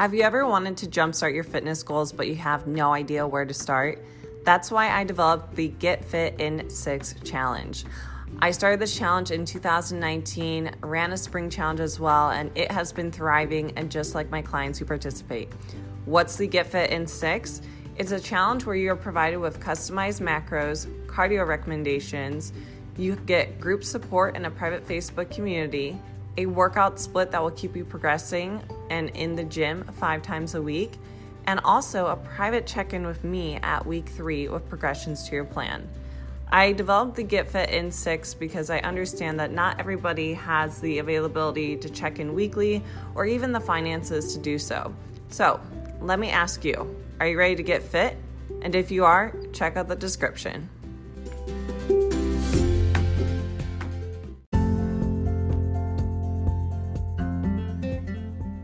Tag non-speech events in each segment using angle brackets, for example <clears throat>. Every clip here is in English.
Have you ever wanted to jumpstart your fitness goals, but you have no idea where to start? That's why I developed the Get Fit in Six Challenge. I started this challenge in 2019, ran a spring challenge as well, and it has been thriving and just like my clients who participate. What's the Get Fit in Six? It's a challenge where you're provided with customized macros, cardio recommendations, you get group support in a private Facebook community, a workout split that will keep you progressing and in the gym five times a week, and also a private check in with me at week three with progressions to your plan. I developed the Get Fit in six because I understand that not everybody has the availability to check in weekly or even the finances to do so. So, let me ask you are you ready to get fit? And if you are, check out the description.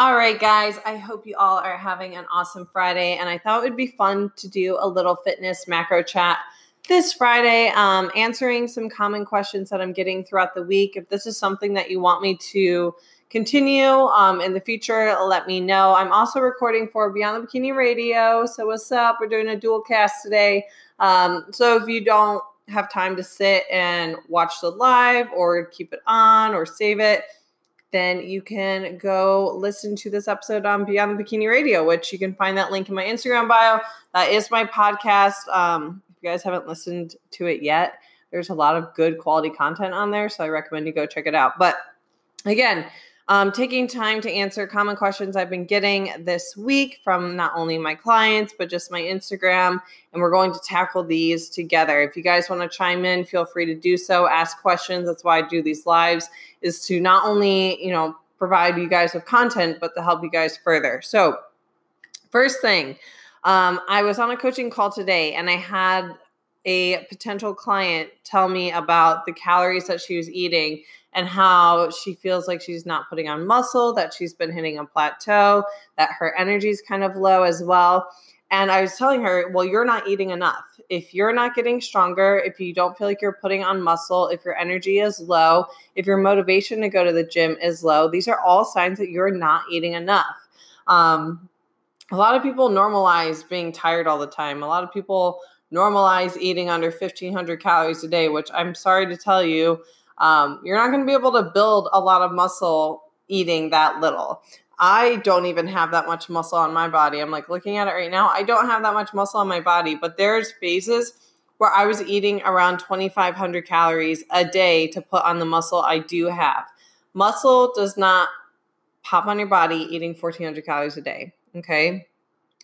All right, guys, I hope you all are having an awesome Friday. And I thought it would be fun to do a little fitness macro chat this Friday, um, answering some common questions that I'm getting throughout the week. If this is something that you want me to continue um, in the future, let me know. I'm also recording for Beyond the Bikini Radio. So, what's up? We're doing a dual cast today. Um, so, if you don't have time to sit and watch the live or keep it on or save it, then you can go listen to this episode on Beyond the Bikini Radio, which you can find that link in my Instagram bio. That is my podcast. Um, if you guys haven't listened to it yet, there's a lot of good quality content on there. So I recommend you go check it out. But again, um, taking time to answer common questions I've been getting this week from not only my clients, but just my Instagram. And we're going to tackle these together. If you guys want to chime in, feel free to do so. Ask questions. That's why I do these lives, is to not only, you know, provide you guys with content, but to help you guys further. So, first thing, um, I was on a coaching call today and I had a potential client tell me about the calories that she was eating and how she feels like she's not putting on muscle, that she's been hitting a plateau, that her energy is kind of low as well. And I was telling her, well, you're not eating enough. If you're not getting stronger, if you don't feel like you're putting on muscle, if your energy is low, if your motivation to go to the gym is low, these are all signs that you're not eating enough. Um, a lot of people normalize being tired all the time. A lot of people normalize eating under 1500 calories a day, which I'm sorry to tell you, um, you're not going to be able to build a lot of muscle eating that little. I don't even have that much muscle on my body. I'm like looking at it right now. I don't have that much muscle on my body, but there's phases where I was eating around 2,500 calories a day to put on the muscle I do have. Muscle does not pop on your body eating 1,400 calories a day. Okay.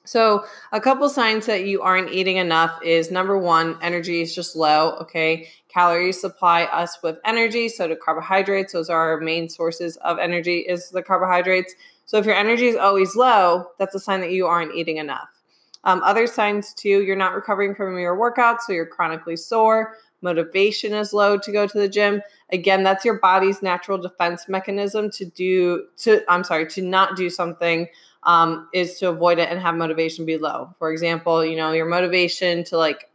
So, a couple signs that you aren't eating enough is number one, energy is just low. Okay. Calories supply us with energy. So do carbohydrates. Those are our main sources of energy, is the carbohydrates. So, if your energy is always low, that's a sign that you aren't eating enough. Um, other signs, too, you're not recovering from your workout. So, you're chronically sore. Motivation is low to go to the gym. Again, that's your body's natural defense mechanism to do, to, I'm sorry, to not do something um, is to avoid it and have motivation be low. For example, you know, your motivation to like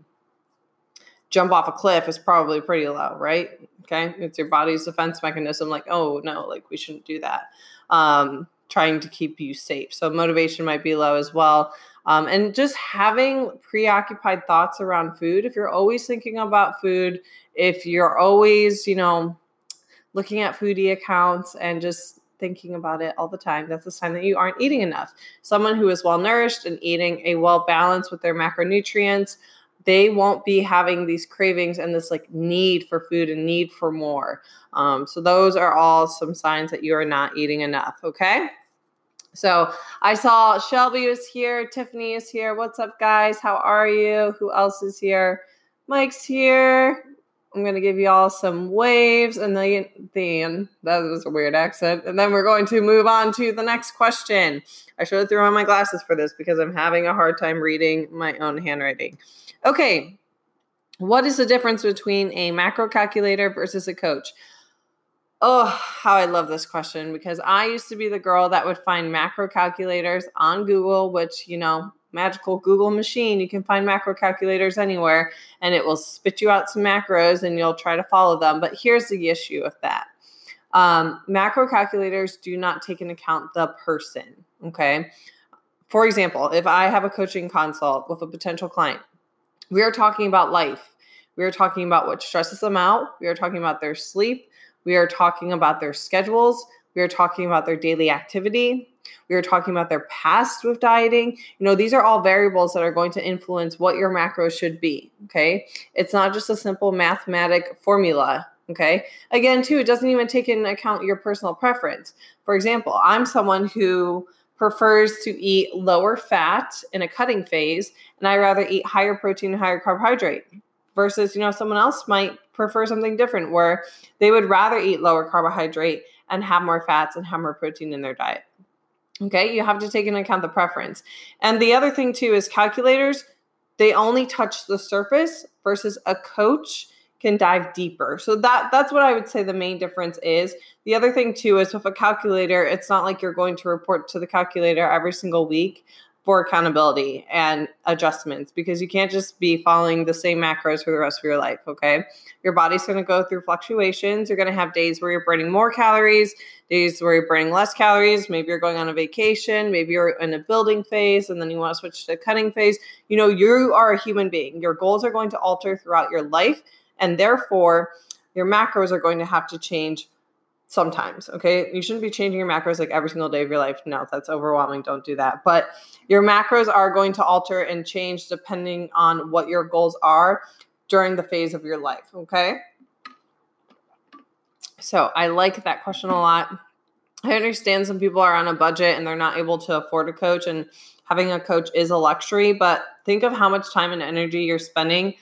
jump off a cliff is probably pretty low, right? Okay. It's your body's defense mechanism, like, oh, no, like we shouldn't do that. Um, trying to keep you safe. So motivation might be low as well. Um, and just having preoccupied thoughts around food. If you're always thinking about food, if you're always, you know, looking at foodie accounts and just thinking about it all the time, that's a sign that you aren't eating enough. Someone who is well nourished and eating a well balance with their macronutrients, they won't be having these cravings and this like need for food and need for more. Um, so those are all some signs that you are not eating enough. Okay. So I saw Shelby was here, Tiffany is here. What's up, guys? How are you? Who else is here? Mike's here. I'm going to give you all some waves and then, then that was a weird accent. And then we're going to move on to the next question. I should have thrown on my glasses for this because I'm having a hard time reading my own handwriting. Okay. What is the difference between a macro calculator versus a coach? Oh, how I love this question because I used to be the girl that would find macro calculators on Google, which, you know, magical Google machine, you can find macro calculators anywhere and it will spit you out some macros and you'll try to follow them. But here's the issue with that um, macro calculators do not take into account the person. Okay. For example, if I have a coaching consult with a potential client, we are talking about life. We are talking about what stresses them out. We are talking about their sleep. We are talking about their schedules. We are talking about their daily activity. We are talking about their past with dieting. You know, these are all variables that are going to influence what your macros should be. Okay. It's not just a simple mathematic formula. Okay. Again, too, it doesn't even take into account your personal preference. For example, I'm someone who prefers to eat lower fat in a cutting phase, and I rather eat higher protein and higher carbohydrate versus, you know, someone else might prefer something different where they would rather eat lower carbohydrate and have more fats and have more protein in their diet. Okay, you have to take into account the preference. And the other thing too is calculators, they only touch the surface versus a coach can dive deeper. So that that's what I would say the main difference is. The other thing too is with a calculator, it's not like you're going to report to the calculator every single week for accountability and adjustments because you can't just be following the same macros for the rest of your life, okay? Your body's going to go through fluctuations. You're going to have days where you're burning more calories, days where you're burning less calories. Maybe you're going on a vacation, maybe you're in a building phase and then you want to switch to cutting phase. You know, you are a human being. Your goals are going to alter throughout your life and therefore your macros are going to have to change sometimes. Okay. You shouldn't be changing your macros like every single day of your life. No, that's overwhelming. Don't do that. But your macros are going to alter and change depending on what your goals are during the phase of your life. Okay. So I like that question a lot. I understand some people are on a budget and they're not able to afford a coach, and having a coach is a luxury, but think of how much time and energy you're spending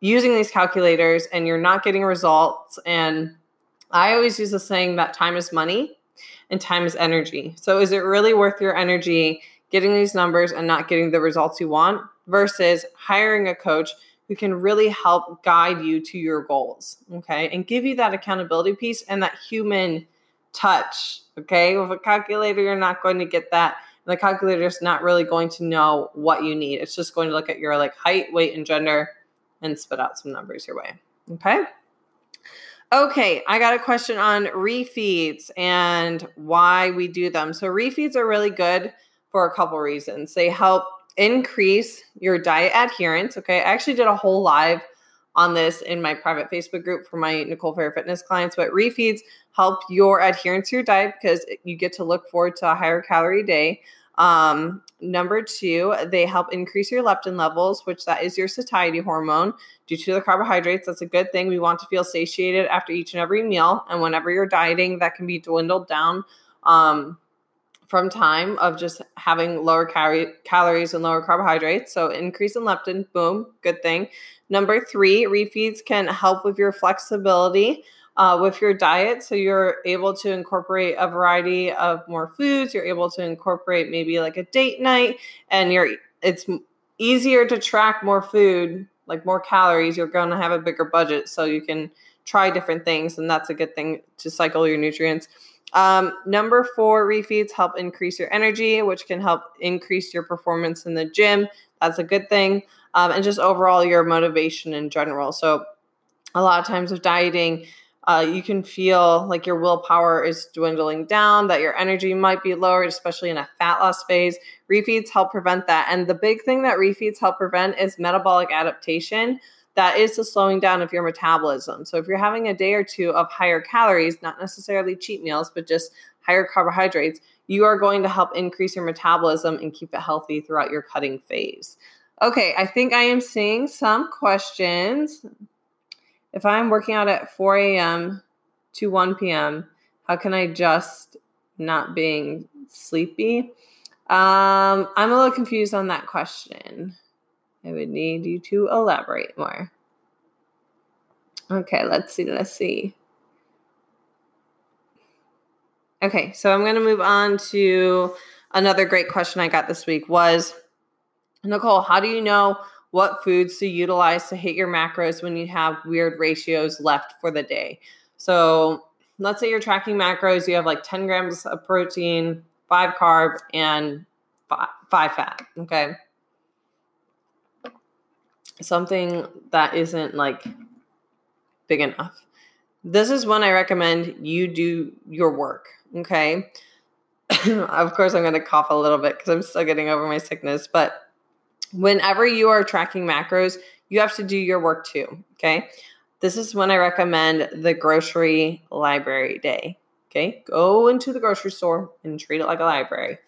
using these calculators and you're not getting results and I always use the saying that time is money and time is energy. So is it really worth your energy getting these numbers and not getting the results you want versus hiring a coach who can really help guide you to your goals, okay? And give you that accountability piece and that human touch, okay? With a calculator, you're not going to get that. The calculator is not really going to know what you need. It's just going to look at your like height, weight, and gender and spit out some numbers your way. Okay. Okay, I got a question on refeeds and why we do them. So, refeeds are really good for a couple reasons. They help increase your diet adherence. Okay, I actually did a whole live on this in my private Facebook group for my Nicole Fair Fitness clients, but refeeds help your adherence to your diet because you get to look forward to a higher calorie day. Um, number two, they help increase your leptin levels, which that is your satiety hormone due to the carbohydrates. That's a good thing. We want to feel satiated after each and every meal. And whenever you're dieting, that can be dwindled down um, from time of just having lower cal- calories and lower carbohydrates. So increase in leptin, boom, good thing. Number three, refeeds can help with your flexibility uh, with your diet. So you're able to incorporate a variety of more foods. You're able to incorporate maybe like a date night, and you're it's easier to track more food, like more calories. You're going to have a bigger budget, so you can try different things, and that's a good thing to cycle your nutrients. Um, number four, refeeds help increase your energy, which can help increase your performance in the gym. That's a good thing. Um, and just overall your motivation in general. So, a lot of times with dieting, uh, you can feel like your willpower is dwindling down, that your energy might be lowered, especially in a fat loss phase. Refeeds help prevent that. And the big thing that refeeds help prevent is metabolic adaptation. That is the slowing down of your metabolism. So if you're having a day or two of higher calories, not necessarily cheat meals, but just higher carbohydrates, you are going to help increase your metabolism and keep it healthy throughout your cutting phase. Okay, I think I am seeing some questions if I'm working out at 4 a.m. to 1 p.m., how can I just not being sleepy? Um, I'm a little confused on that question. I would need you to elaborate more. Okay, let's see. Let's see. Okay, so I'm going to move on to another great question I got this week was Nicole, how do you know what foods to utilize to hit your macros when you have weird ratios left for the day? So, let's say you're tracking macros, you have like 10 grams of protein, five carb, and five, fat. Okay. Something that isn't like big enough. This is when I recommend you do your work. Okay. <coughs> of course, I'm going to cough a little bit because I'm still getting over my sickness. But whenever you are tracking macros, you have to do your work too. Okay. This is when I recommend the grocery library day. Okay. Go into the grocery store and treat it like a library.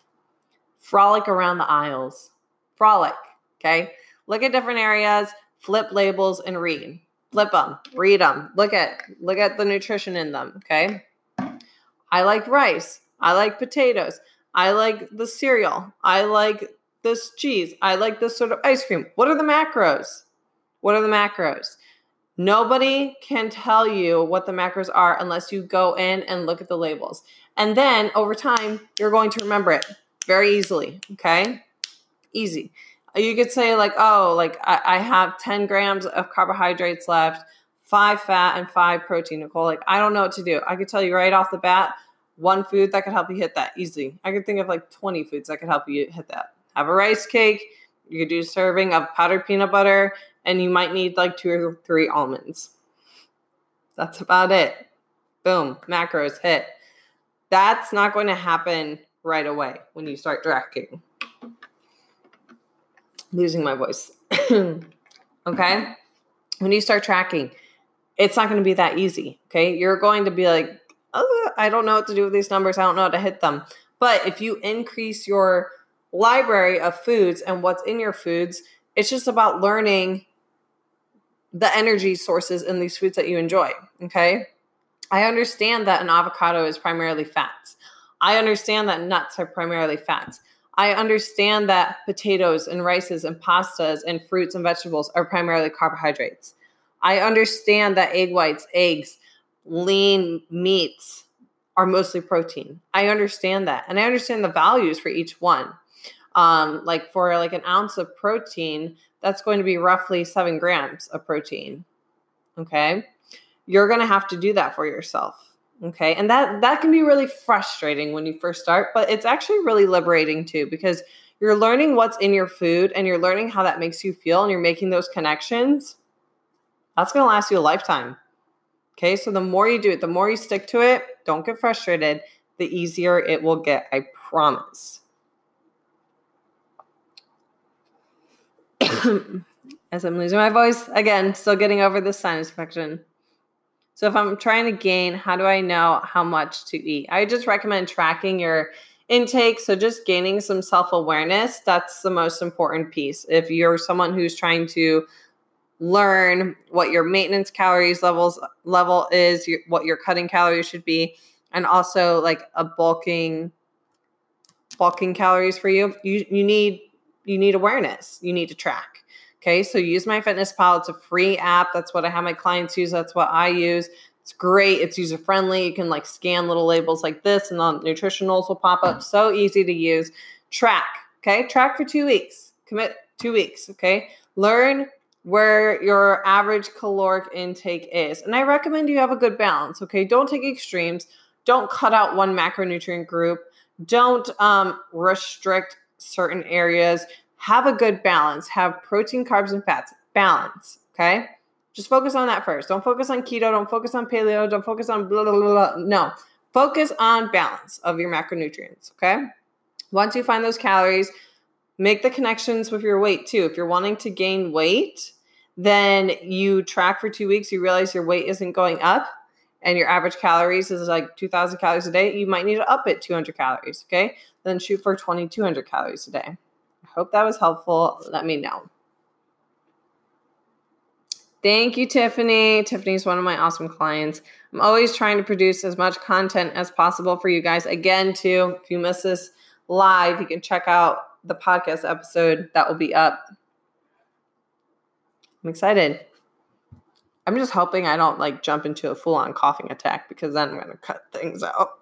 Frolic around the aisles. Frolic. Okay. Look at different areas, flip labels, and read. Flip them, read them. Look at look at the nutrition in them. Okay. I like rice. I like potatoes. I like the cereal. I like this cheese. I like this sort of ice cream. What are the macros? What are the macros? Nobody can tell you what the macros are unless you go in and look at the labels. And then over time, you're going to remember it very easily. Okay. Easy. You could say, like, oh, like I, I have 10 grams of carbohydrates left, five fat, and five protein. Nicole, like, I don't know what to do. I could tell you right off the bat one food that could help you hit that easily. I could think of like 20 foods that could help you hit that. Have a rice cake. You could do a serving of powdered peanut butter and you might need like two or three almonds. That's about it. Boom, macros hit. That's not going to happen right away when you start tracking. Losing my voice. <clears throat> okay? When you start tracking, it's not going to be that easy. Okay? You're going to be like, oh, I don't know what to do with these numbers. I don't know how to hit them. But if you increase your library of foods and what's in your foods, it's just about learning the energy sources in these foods that you enjoy. Okay. I understand that an avocado is primarily fats. I understand that nuts are primarily fats. I understand that potatoes and rices and pastas and fruits and vegetables are primarily carbohydrates. I understand that egg whites, eggs, lean meats are mostly protein. I understand that. And I understand the values for each one. Um, like for like an ounce of protein, that's going to be roughly seven grams of protein. Okay. You're going to have to do that for yourself. Okay. And that, that can be really frustrating when you first start, but it's actually really liberating too, because you're learning what's in your food and you're learning how that makes you feel and you're making those connections. That's going to last you a lifetime. Okay. So the more you do it, the more you stick to it, don't get frustrated, the easier it will get. I promise. <coughs> as I'm losing my voice again, still getting over this sinus infection. So if I'm trying to gain, how do I know how much to eat? I just recommend tracking your intake. So just gaining some self-awareness, that's the most important piece. If you're someone who's trying to learn what your maintenance calories levels level is, what your cutting calories should be, and also like a bulking bulking calories for you, you you need you need awareness. You need to track. Okay, so use MyFitnessPal. It's a free app. That's what I have my clients use. That's what I use. It's great. It's user friendly. You can like scan little labels like this, and the nutritionals will pop up. So easy to use. Track. Okay, track for two weeks. Commit two weeks. Okay, learn where your average caloric intake is, and I recommend you have a good balance. Okay, don't take extremes. Don't cut out one macronutrient group. Don't um, restrict certain areas. Have a good balance. Have protein, carbs, and fats. Balance. Okay. Just focus on that first. Don't focus on keto. Don't focus on paleo. Don't focus on blah, blah, blah. No. Focus on balance of your macronutrients. Okay. Once you find those calories, make the connections with your weight too. If you're wanting to gain weight, then you track for two weeks, you realize your weight isn't going up and your average calories is like 2000 calories a day, you might need to up it 200 calories. Okay then shoot for 2200 calories a day. I hope that was helpful. Let me know. Thank you, Tiffany. Tiffany's one of my awesome clients. I'm always trying to produce as much content as possible for you guys. Again, too, if you miss this live, you can check out the podcast episode that will be up. I'm excited. I'm just hoping I don't like jump into a full on coughing attack because then I'm going to cut things out.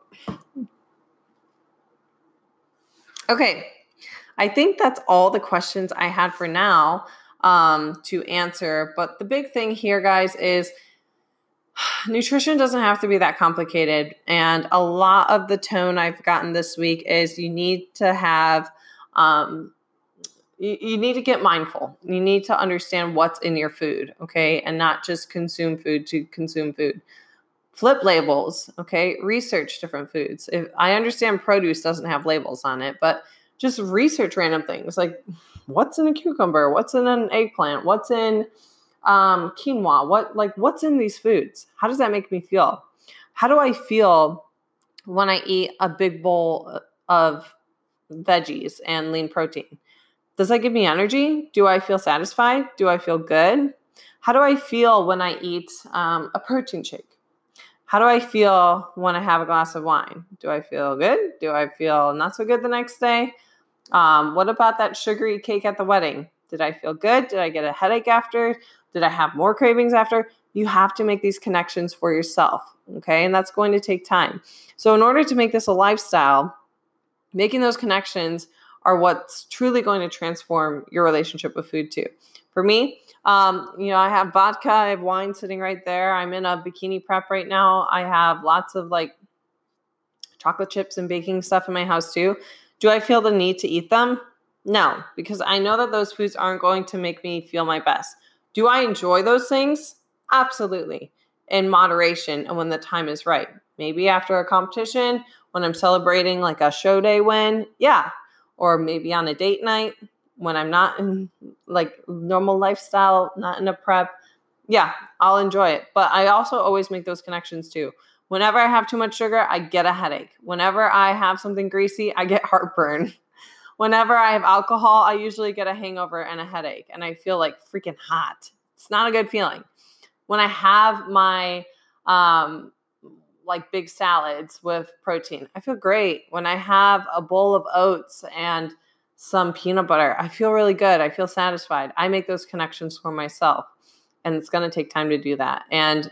Okay, I think that's all the questions I had for now um, to answer. But the big thing here, guys, is <sighs> nutrition doesn't have to be that complicated. And a lot of the tone I've gotten this week is you need to have, um, you, you need to get mindful. You need to understand what's in your food, okay? And not just consume food to consume food. Flip labels, okay? Research different foods. If I understand produce doesn't have labels on it, but just research random things like what's in a cucumber, what's in an eggplant, what's in um, quinoa, what like what's in these foods? How does that make me feel? How do I feel when I eat a big bowl of veggies and lean protein? Does that give me energy? Do I feel satisfied? Do I feel good? How do I feel when I eat um, a protein shake? How do I feel when I have a glass of wine? Do I feel good? Do I feel not so good the next day? Um, what about that sugary cake at the wedding? Did I feel good? Did I get a headache after? Did I have more cravings after? You have to make these connections for yourself. Okay. And that's going to take time. So, in order to make this a lifestyle, making those connections are what's truly going to transform your relationship with food, too. For me, um, you know, I have vodka, I have wine sitting right there. I'm in a bikini prep right now. I have lots of like chocolate chips and baking stuff in my house, too. Do I feel the need to eat them? No, because I know that those foods aren't going to make me feel my best. Do I enjoy those things? Absolutely. In moderation and when the time is right. Maybe after a competition, when I'm celebrating like a show day win, yeah. Or maybe on a date night when I'm not in like normal lifestyle, not in a prep. Yeah, I'll enjoy it. But I also always make those connections too. Whenever I have too much sugar, I get a headache. Whenever I have something greasy, I get <laughs> heartburn. Whenever I have alcohol, I usually get a hangover and a headache, and I feel like freaking hot. It's not a good feeling. When I have my um, like big salads with protein, I feel great. When I have a bowl of oats and some peanut butter, I feel really good. I feel satisfied. I make those connections for myself, and it's going to take time to do that. And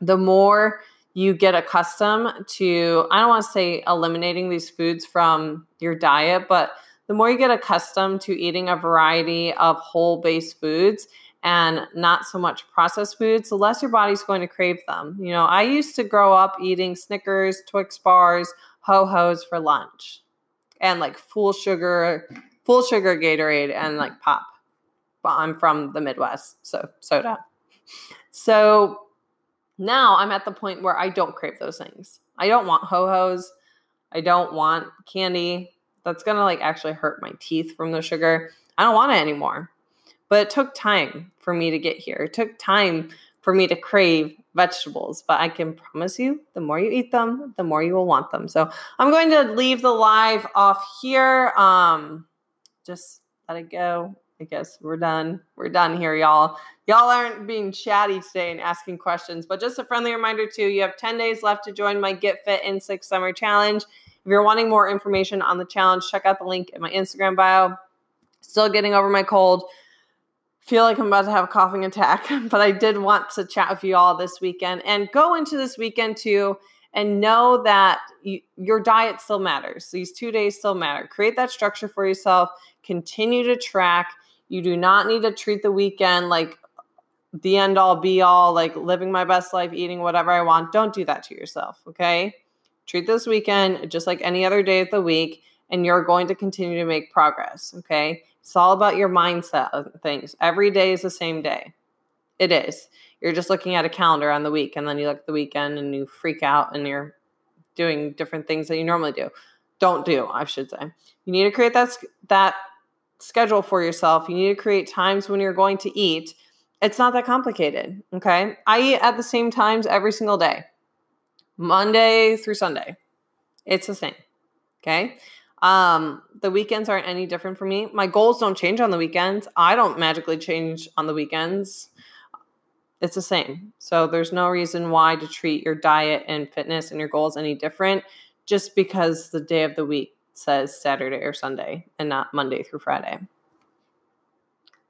the more you get accustomed to, I don't want to say eliminating these foods from your diet, but the more you get accustomed to eating a variety of whole based foods and not so much processed foods, the less your body's going to crave them. You know, I used to grow up eating Snickers, Twix bars, ho hos for lunch and like full sugar, full sugar Gatorade and like pop. But I'm from the Midwest, so soda. So now I'm at the point where I don't crave those things. I don't want ho hos. I don't want candy. That's gonna like actually hurt my teeth from the sugar. I don't want it anymore. But it took time for me to get here. It took time for me to crave vegetables. But I can promise you, the more you eat them, the more you will want them. So I'm going to leave the live off here. Um, just let it go. I guess we're done. We're done here, y'all. Y'all aren't being chatty today and asking questions, but just a friendly reminder too, you have 10 days left to join my Get Fit in Six Summer Challenge. If you're wanting more information on the challenge, check out the link in my Instagram bio. Still getting over my cold. Feel like I'm about to have a coughing attack, <laughs> but I did want to chat with you all this weekend and go into this weekend too and know that you, your diet still matters. These two days still matter. Create that structure for yourself. Continue to track you do not need to treat the weekend like the end all be all, like living my best life, eating whatever I want. Don't do that to yourself, okay? Treat this weekend just like any other day of the week, and you're going to continue to make progress, okay? It's all about your mindset of things. Every day is the same day. It is. You're just looking at a calendar on the week, and then you look at the weekend and you freak out and you're doing different things that you normally do. Don't do, I should say. You need to create that that schedule for yourself. You need to create times when you're going to eat. It's not that complicated. Okay. I eat at the same times every single day, Monday through Sunday. It's the same. Okay. Um, the weekends aren't any different for me. My goals don't change on the weekends. I don't magically change on the weekends. It's the same. So there's no reason why to treat your diet and fitness and your goals any different just because the day of the week says Saturday or Sunday and not Monday through Friday.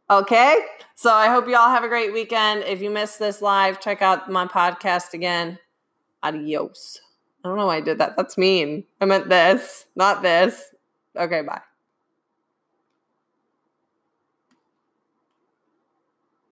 Okay. So I hope you all have a great weekend. If you missed this live, check out my podcast again. Adios. I don't know why I did that. That's mean. I meant this, not this. Okay, bye.